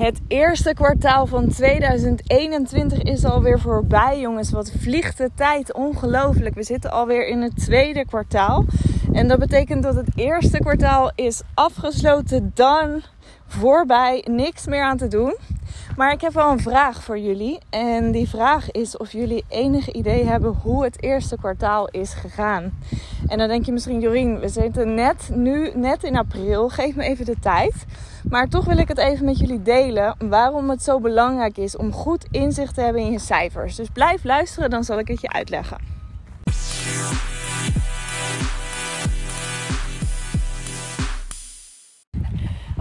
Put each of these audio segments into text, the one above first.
Het eerste kwartaal van 2021 is alweer voorbij, jongens. Wat vliegt de tijd? Ongelooflijk. We zitten alweer in het tweede kwartaal. En dat betekent dat het eerste kwartaal is afgesloten, dan voorbij, niks meer aan te doen. Maar ik heb wel een vraag voor jullie. En die vraag is of jullie enig idee hebben hoe het eerste kwartaal is gegaan. En dan denk je misschien, Jorien, we zitten net nu, net in april. Geef me even de tijd. Maar toch wil ik het even met jullie delen waarom het zo belangrijk is om goed inzicht te hebben in je cijfers. Dus blijf luisteren, dan zal ik het je uitleggen.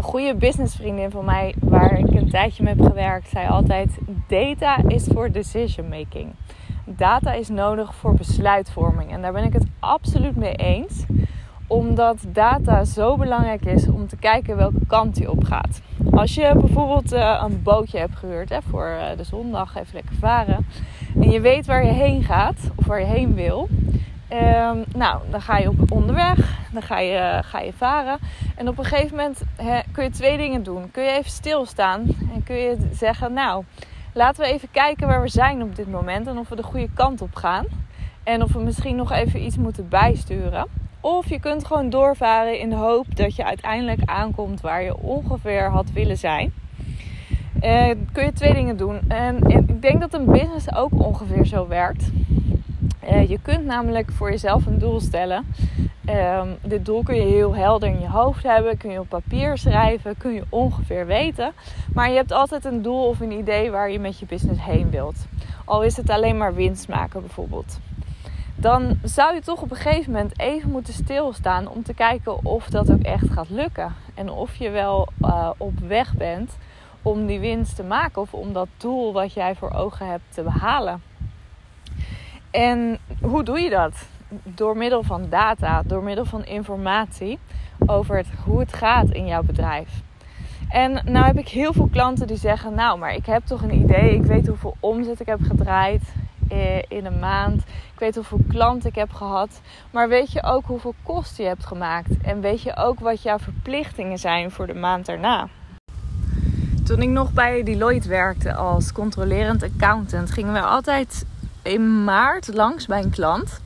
Goede businessvriendin van mij, waar ik een tijdje mee heb gewerkt, zei altijd: Data is voor decision making. Data is nodig voor besluitvorming. En daar ben ik het absoluut mee eens omdat data zo belangrijk is om te kijken welke kant die op gaat. Als je bijvoorbeeld uh, een bootje hebt gehuurd voor uh, de zondag, even lekker varen. En je weet waar je heen gaat of waar je heen wil. Um, nou, dan ga je op onderweg, dan ga je, ga je varen. En op een gegeven moment kun je twee dingen doen. Kun je even stilstaan en kun je zeggen, nou, laten we even kijken waar we zijn op dit moment en of we de goede kant op gaan. En of we misschien nog even iets moeten bijsturen. Of je kunt gewoon doorvaren in de hoop dat je uiteindelijk aankomt waar je ongeveer had willen zijn. Uh, kun je twee dingen doen. En ik denk dat een business ook ongeveer zo werkt. Uh, je kunt namelijk voor jezelf een doel stellen. Uh, dit doel kun je heel helder in je hoofd hebben, kun je op papier schrijven, kun je ongeveer weten. Maar je hebt altijd een doel of een idee waar je met je business heen wilt. Al is het alleen maar winst maken bijvoorbeeld dan zou je toch op een gegeven moment even moeten stilstaan om te kijken of dat ook echt gaat lukken. En of je wel uh, op weg bent om die winst te maken of om dat doel wat jij voor ogen hebt te behalen. En hoe doe je dat? Door middel van data, door middel van informatie over het, hoe het gaat in jouw bedrijf. En nou heb ik heel veel klanten die zeggen: Nou, maar ik heb toch een idee. Ik weet hoeveel omzet ik heb gedraaid. Eh, in een maand. Ik weet hoeveel klanten ik heb gehad. Maar weet je ook hoeveel kosten je hebt gemaakt? En weet je ook wat jouw verplichtingen zijn voor de maand daarna? Toen ik nog bij Deloitte werkte als controlerend accountant, gingen we altijd in maart langs bij een klant.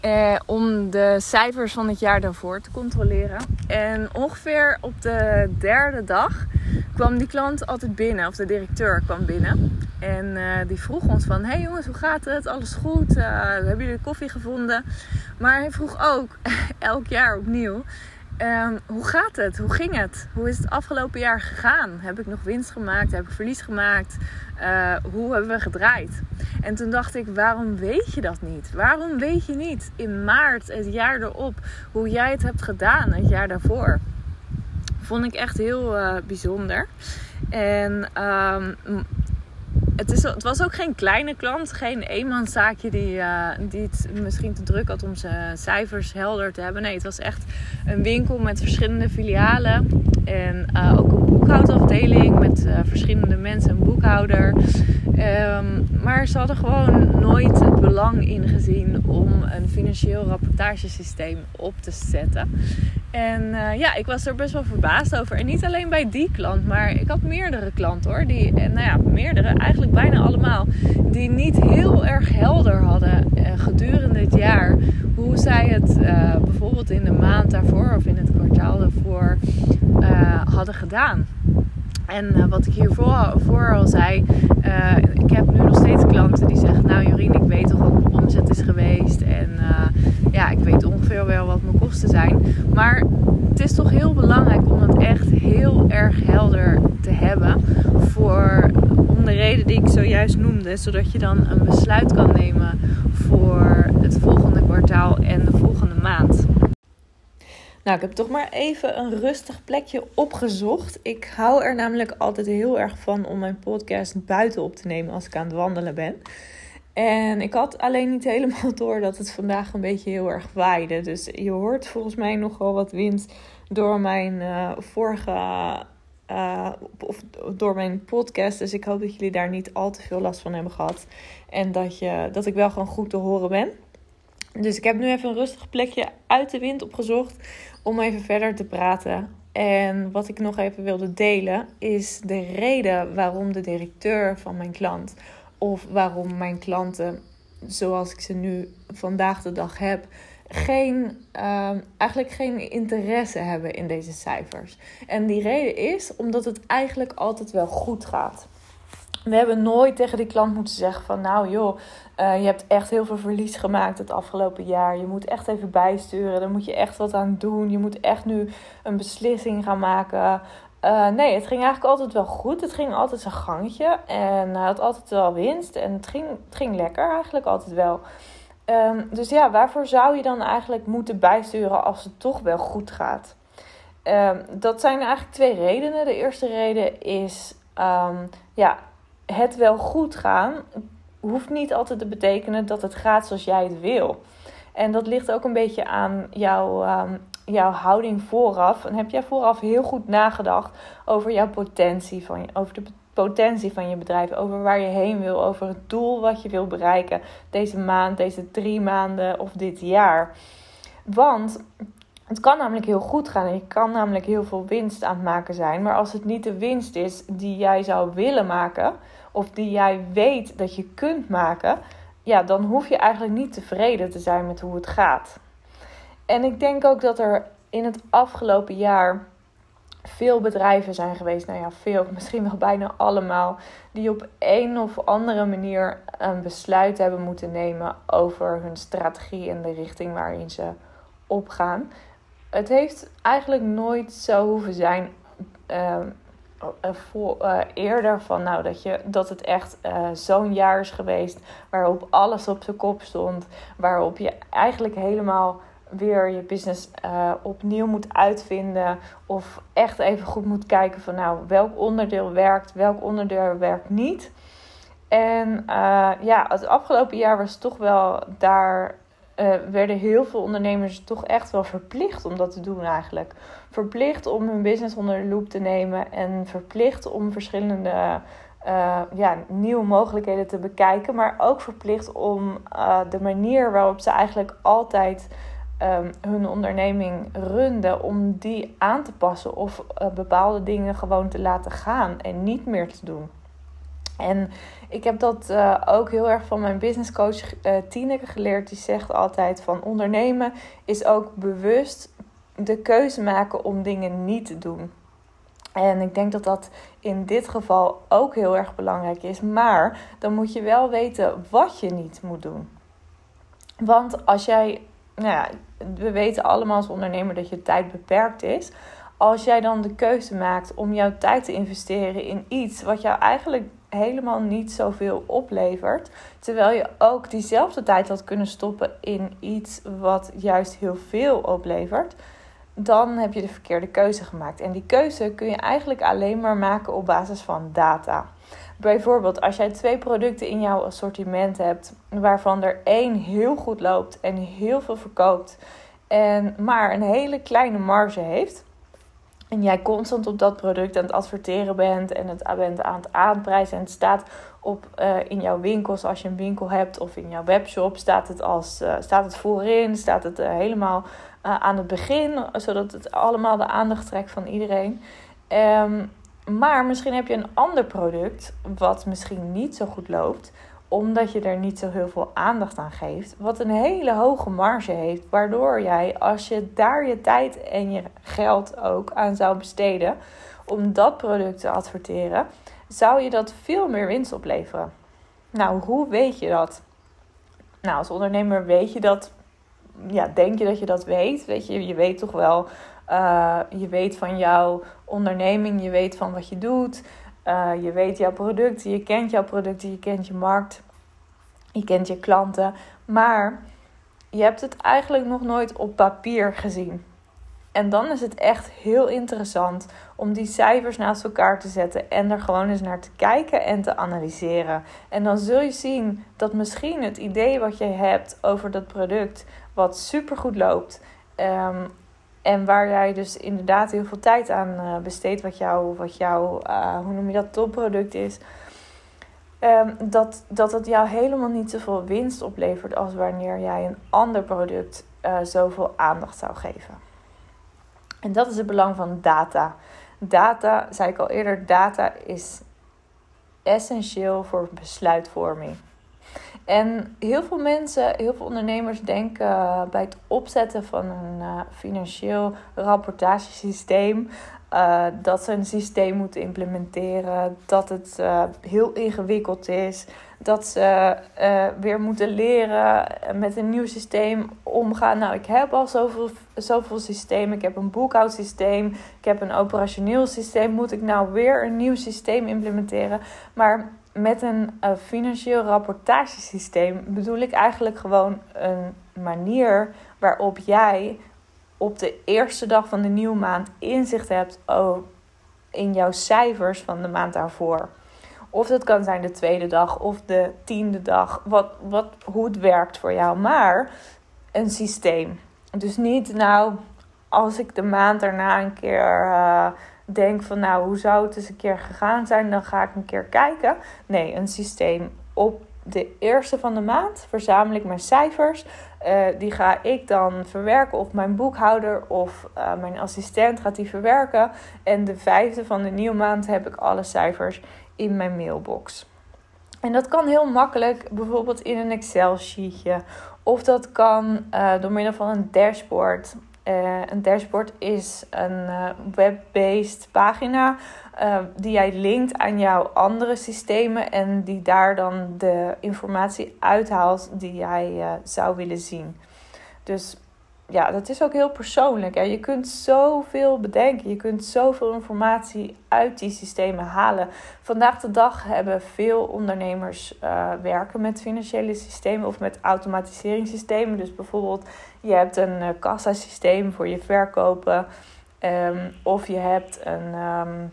Eh, om de cijfers van het jaar daarvoor te controleren. En ongeveer op de derde dag kwam die klant altijd binnen, of de directeur kwam binnen. En uh, die vroeg ons van, hey jongens, hoe gaat het? Alles goed? Uh, hebben jullie koffie gevonden? Maar hij vroeg ook, elk jaar opnieuw, um, hoe gaat het? Hoe ging het? Hoe is het afgelopen jaar gegaan? Heb ik nog winst gemaakt? Heb ik verlies gemaakt? Uh, hoe hebben we gedraaid? En toen dacht ik, waarom weet je dat niet? Waarom weet je niet in maart, het jaar erop, hoe jij het hebt gedaan het jaar daarvoor? Vond ik echt heel uh, bijzonder. En um, het, is, het was ook geen kleine klant, geen eenmanszaakje die, uh, die het misschien te druk had om zijn cijfers helder te hebben. Nee, het was echt een winkel met verschillende filialen. En uh, ook een boekhoudafdeling met uh, verschillende mensen, een boekhouder. Um, maar ze hadden gewoon nooit het belang ingezien om een financieel rapportagesysteem op te zetten. En uh, ja, ik was er best wel verbaasd over. En niet alleen bij die klant, maar ik had meerdere klanten hoor. Die, en nou ja, meerdere, eigenlijk bijna allemaal. Die niet heel erg helder hadden uh, gedurende het jaar. Hoe zij het bijvoorbeeld in de maand daarvoor of in het kwartaal daarvoor hadden gedaan. En wat ik hiervoor voor al zei, ik heb nu nog steeds klanten die zeggen: Nou, Jorien, ik weet toch wat mijn omzet is geweest. En ja, ik weet ongeveer wel wat mijn kosten zijn. Maar het is toch heel belangrijk om het echt heel erg helder te hebben. Voor, om de reden die ik zojuist noemde. Zodat je dan een besluit kan nemen voor het volgende kwartaal en de volgende maand. Nou, ik heb toch maar even een rustig plekje opgezocht. Ik hou er namelijk altijd heel erg van om mijn podcast buiten op te nemen als ik aan het wandelen ben. En ik had alleen niet helemaal door dat het vandaag een beetje heel erg waaide. Dus je hoort volgens mij nogal wat wind door mijn uh, vorige. Uh, of door mijn podcast. Dus ik hoop dat jullie daar niet al te veel last van hebben gehad. En dat, je, dat ik wel gewoon goed te horen ben. Dus ik heb nu even een rustig plekje uit de wind opgezocht. Om even verder te praten En wat ik nog even wilde delen is de reden waarom de directeur van mijn klant of waarom mijn klanten, zoals ik ze nu vandaag de dag heb, geen, ehm, eigenlijk geen interesse hebben in deze cijfers. En die reden is omdat het eigenlijk altijd wel goed gaat. We hebben nooit tegen die klant moeten zeggen van nou joh, uh, je hebt echt heel veel verlies gemaakt het afgelopen jaar. Je moet echt even bijsturen. Daar moet je echt wat aan doen. Je moet echt nu een beslissing gaan maken. Uh, nee, het ging eigenlijk altijd wel goed. Het ging altijd zijn gangetje. En hij had altijd wel winst. En het ging, het ging lekker eigenlijk altijd wel. Um, dus ja, waarvoor zou je dan eigenlijk moeten bijsturen als het toch wel goed gaat? Um, dat zijn eigenlijk twee redenen. De eerste reden is um, ja, het wel goed gaan hoeft niet altijd te betekenen dat het gaat zoals jij het wil. En dat ligt ook een beetje aan jouw, um, jouw houding vooraf. En heb jij vooraf heel goed nagedacht over jouw potentie, van, over de potentie van je bedrijf, over waar je heen wil, over het doel wat je wil bereiken deze maand, deze drie maanden of dit jaar. Want het kan namelijk heel goed gaan en je kan namelijk heel veel winst aan het maken zijn. Maar als het niet de winst is die jij zou willen maken, of die jij weet dat je kunt maken, ja, dan hoef je eigenlijk niet tevreden te zijn met hoe het gaat. En ik denk ook dat er in het afgelopen jaar veel bedrijven zijn geweest, nou ja, veel, misschien wel bijna allemaal, die op een of andere manier een besluit hebben moeten nemen over hun strategie en de richting waarin ze opgaan. Het heeft eigenlijk nooit zo hoeven zijn. Uh, voor, uh, eerder van nou, dat, je, dat het echt uh, zo'n jaar is geweest waarop alles op zijn kop stond, waarop je eigenlijk helemaal weer je business opnieuw moet uitvinden of echt even goed moet kijken van nou welk onderdeel werkt, welk onderdeel werkt niet. En ja, het afgelopen jaar was toch wel daar uh, werden heel veel ondernemers toch echt wel verplicht om dat te doen eigenlijk. Verplicht om hun business onder de loep te nemen en verplicht om verschillende uh, ja, nieuwe mogelijkheden te bekijken. Maar ook verplicht om uh, de manier waarop ze eigenlijk altijd um, hun onderneming runden, om die aan te passen of bepaalde dingen gewoon te laten gaan en niet meer te doen. En ik heb dat uh, ook heel erg van mijn businesscoach uh, Tineke geleerd. Die zegt altijd van ondernemen is ook bewust de keuze maken om dingen niet te doen. En ik denk dat dat in dit geval ook heel erg belangrijk is. Maar dan moet je wel weten wat je niet moet doen. Want als jij, nou ja, we weten allemaal als ondernemer dat je tijd beperkt is. Als jij dan de keuze maakt om jouw tijd te investeren in iets wat jou eigenlijk helemaal niet zoveel oplevert. Terwijl je ook diezelfde tijd had kunnen stoppen in iets wat juist heel veel oplevert. Dan heb je de verkeerde keuze gemaakt. En die keuze kun je eigenlijk alleen maar maken op basis van data. Bijvoorbeeld, als jij twee producten in jouw assortiment hebt, waarvan er één heel goed loopt en heel veel verkoopt, en maar een hele kleine marge heeft, en jij constant op dat product aan het adverteren bent en het aan het aanprijzen en het staat op uh, in jouw winkels als je een winkel hebt of in jouw webshop staat het als uh, staat het voorin, staat het uh, helemaal aan het begin, zodat het allemaal de aandacht trekt van iedereen. Um, maar misschien heb je een ander product wat misschien niet zo goed loopt omdat je er niet zo heel veel aandacht aan geeft. Wat een hele hoge marge heeft. Waardoor jij, als je daar je tijd en je geld ook aan zou besteden. om dat product te adverteren. zou je dat veel meer winst opleveren. Nou, hoe weet je dat? Nou, als ondernemer weet je dat. Ja, denk je dat je dat weet? Weet je, je weet toch wel. Uh, je weet van jouw onderneming, je weet van wat je doet. Uh, je weet jouw producten, je kent jouw producten, je kent je markt, je kent je klanten, maar je hebt het eigenlijk nog nooit op papier gezien. En dan is het echt heel interessant om die cijfers naast elkaar te zetten en er gewoon eens naar te kijken en te analyseren. En dan zul je zien dat misschien het idee wat je hebt over dat product, wat super goed loopt, um, en waar jij dus inderdaad heel veel tijd aan uh, besteedt, wat jouw, wat jou, uh, hoe noem je dat, topproduct is. Um, dat, dat het jou helemaal niet zoveel winst oplevert als wanneer jij een ander product uh, zoveel aandacht zou geven. En dat is het belang van data. Data, zei ik al eerder, data is essentieel voor besluitvorming. En heel veel mensen, heel veel ondernemers denken bij het opzetten van een uh, financieel rapportagesysteem uh, dat ze een systeem moeten implementeren, dat het uh, heel ingewikkeld is, dat ze weer moeten leren met een nieuw systeem omgaan. Nou, ik heb al zoveel, zoveel systemen. Ik heb een boekhoudsysteem, ik heb een operationeel systeem. Moet ik nou weer een nieuw systeem implementeren? Maar met een uh, financieel rapportagesysteem bedoel ik eigenlijk gewoon een manier waarop jij op de eerste dag van de nieuwe maand inzicht hebt oh, in jouw cijfers van de maand daarvoor. Of dat kan zijn de tweede dag of de tiende dag, wat, wat, hoe het werkt voor jou. Maar een systeem. Dus niet nou, als ik de maand daarna een keer uh, denk van nou, hoe zou het eens een keer gegaan zijn, dan ga ik een keer kijken. Nee, een systeem. Op de eerste van de maand verzamel ik mijn cijfers. Uh, die ga ik dan verwerken of mijn boekhouder of uh, mijn assistent gaat die verwerken. En de vijfde van de nieuwe maand heb ik alle cijfers in mijn mailbox. En dat kan heel makkelijk, bijvoorbeeld in een Excel-sheetje. Of dat kan uh, door middel van een dashboard. Uh, een dashboard is een uh, web-based pagina uh, die jij linkt aan jouw andere systemen en die daar dan de informatie uithaalt die jij zou willen zien. Dus ja, dat is ook heel persoonlijk. Hè? Je kunt zoveel bedenken. Je kunt zoveel informatie uit die systemen halen. Vandaag de dag hebben veel ondernemers uh, werken met financiële systemen of met automatiseringssystemen. Dus bijvoorbeeld, je hebt een uh, kassasysteem voor je verkopen. Um, of je hebt een. Um,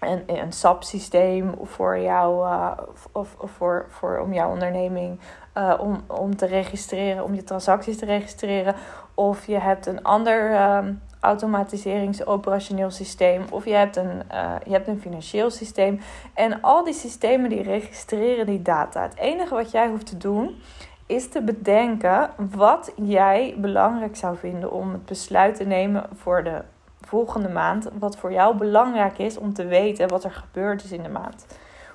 een, een SAP-systeem voor jou, uh, of, of voor, voor, om jouw onderneming uh, om, om te registreren, om je transacties te registreren. Of je hebt een ander uh, automatiseringsoperationeel systeem. Of je hebt, een, uh, je hebt een financieel systeem. En al die systemen die registreren die data. Het enige wat jij hoeft te doen is te bedenken wat jij belangrijk zou vinden om het besluit te nemen voor de volgende maand. Wat voor jou belangrijk is om te weten wat er gebeurd is in de maand.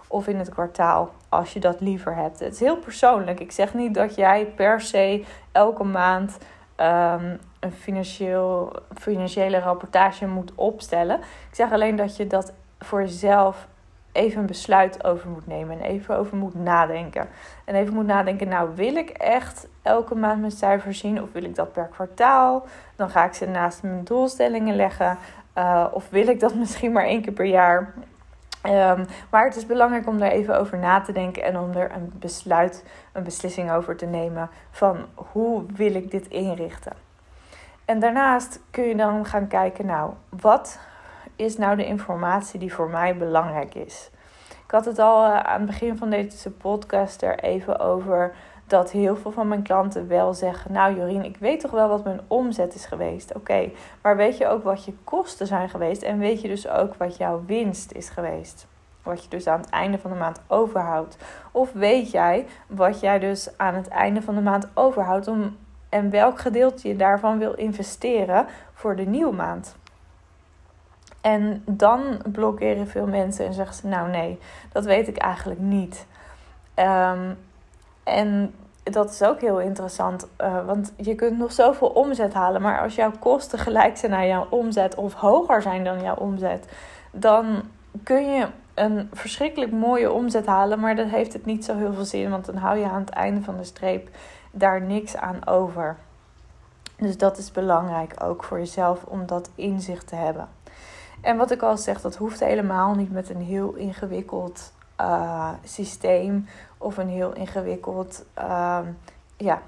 Of in het kwartaal, als je dat liever hebt. Het is heel persoonlijk. Ik zeg niet dat jij per se elke maand um, een financieel, financiële rapportage moet opstellen. Ik zeg alleen dat je dat voor jezelf even een besluit over moet nemen en even over moet nadenken. En even moet nadenken, nou wil ik echt elke maand mijn cijfers zien of wil ik dat per kwartaal? Dan ga ik ze naast mijn doelstellingen leggen. Uh, of wil ik dat misschien maar één keer per jaar? Um, maar het is belangrijk om daar even over na te denken en om er een besluit, een beslissing over te nemen van hoe wil ik dit inrichten. En daarnaast kun je dan gaan kijken, nou, wat is nou de informatie die voor mij belangrijk is? Ik had het al uh, aan het begin van deze podcast er even over dat heel veel van mijn klanten wel zeggen: Nou, Jorien, ik weet toch wel wat mijn omzet is geweest. Oké, maar weet je ook wat je kosten zijn geweest? En weet je dus ook wat jouw winst is geweest? Wat je dus aan het einde van de maand overhoudt. Of weet jij wat jij dus aan het einde van de maand overhoudt om, en welk gedeelte je daarvan wil investeren voor de nieuwe maand? En dan blokkeren veel mensen en zeggen ze: Nou, nee, dat weet ik eigenlijk niet. Um, en dat is ook heel interessant, uh, want je kunt nog zoveel omzet halen, maar als jouw kosten gelijk zijn aan jouw omzet of hoger zijn dan jouw omzet, dan kun je een verschrikkelijk mooie omzet halen, maar dat heeft het niet zo heel veel zin, want dan hou je aan het einde van de streep daar niks aan over. Dus dat is belangrijk ook voor jezelf om dat inzicht te hebben. En wat ik al zeg, dat hoeft helemaal niet met een heel ingewikkeld uh, systeem of een heel ingewikkeld, uh, ja,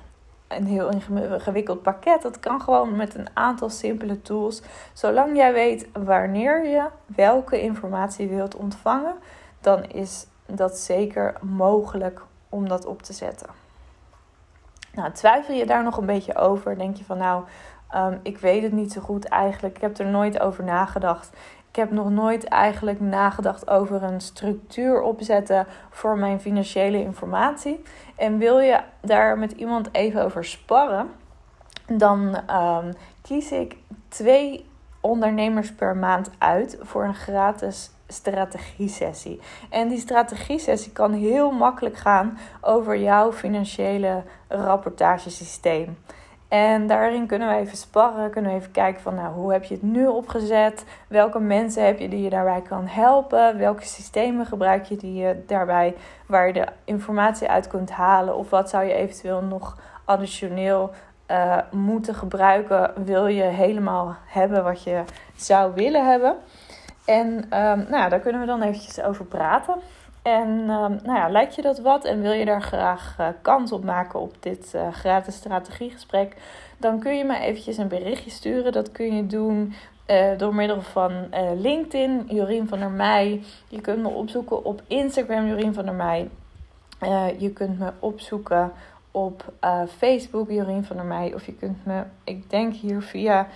een heel ingewikkeld pakket. Dat kan gewoon met een aantal simpele tools. Zolang jij weet wanneer je welke informatie wilt ontvangen, dan is dat zeker mogelijk om dat op te zetten. Nou, twijfel je daar nog een beetje over? Denk je van nou, um, ik weet het niet zo goed eigenlijk. Ik heb er nooit over nagedacht. Ik heb nog nooit eigenlijk nagedacht over een structuur opzetten voor mijn financiële informatie. En wil je daar met iemand even over sparren, dan um, kies ik twee ondernemers per maand uit voor een gratis strategie-sessie. En die strategie-sessie kan heel makkelijk gaan over jouw financiële rapportagesysteem. En daarin kunnen we even sparren, kunnen we even kijken van nou, hoe heb je het nu opgezet? Welke mensen heb je die je daarbij kan helpen? Welke systemen gebruik je die je daarbij, waar je de informatie uit kunt halen? Of wat zou je eventueel nog additioneel uh, moeten gebruiken? Wil je helemaal hebben wat je zou willen hebben? En um, nou, daar kunnen we dan eventjes over praten. En um, nou ja, lijkt je dat wat en wil je daar graag uh, kans op maken op dit uh, gratis strategiegesprek, dan kun je me eventjes een berichtje sturen. Dat kun je doen uh, door middel van LinkedIn, Jorien van der Meij. Je kunt me opzoeken op Instagram, Jorien van der Meij. je kunt me opzoeken op Facebook, Jorien van der Meij. Of je kunt me, ik denk hier via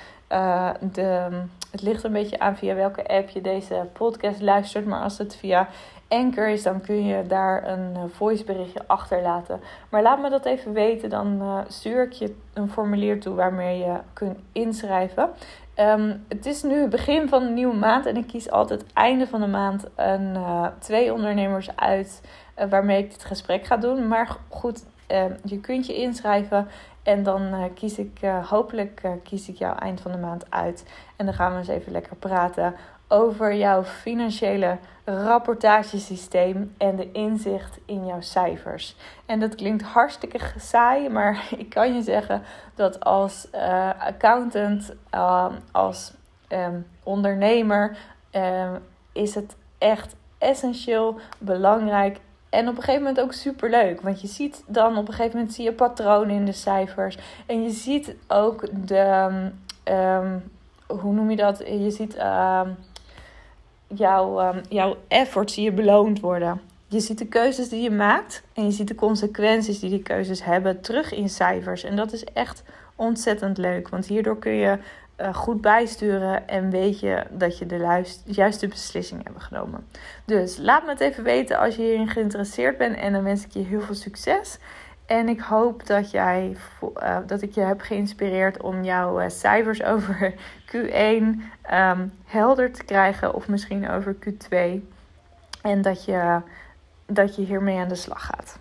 de het ligt een beetje aan via welke app je deze podcast luistert. Maar als het via Anchor is, dan kun je daar een eh, voiceberichtje achterlaten. Maar laat me dat even weten. Dan uh, stuur ik je een formulier toe waarmee je kunt inschrijven. Um, het is nu het begin van een nieuwe maand en ik kies altijd einde van de maand een, uh, twee ondernemers uit waarmee ik dit gesprek ga doen. Maar goed, ehm, je kunt je inschrijven en dan kies ik, hopelijk kies ik jou eind van de maand uit. En dan gaan we eens even lekker praten over jouw financiële rapportagesysteem en de inzicht in jouw cijfers. En dat klinkt hartstikke saai, maar ik kan je zeggen dat als accountant, als um, ondernemer, um, is het echt essentieel belangrijk en op een gegeven moment ook super leuk. Want je ziet dan op een gegeven moment zie je patronen in de cijfers. En je ziet ook de. Hoe noem je dat? Je ziet jouw, um, jouw effort zie je beloond worden. Je ziet de keuzes die je maakt. En je ziet de consequenties die die keuzes hebben terug in cijfers. En dat is echt ontzettend leuk. Want hierdoor kun je uh, goed bijsturen en weet je dat je de juiste beslissing hebt genomen. Dus laat me het even weten als je hierin geïnteresseerd bent en dan wens ik je heel veel succes. En ik hoop dat, jij, uh, dat ik je heb geïnspireerd om jouw uh, cijfers over Q1 um, ehm, helder te krijgen of misschien over Q2. En dat je, dat je hiermee aan de slag gaat.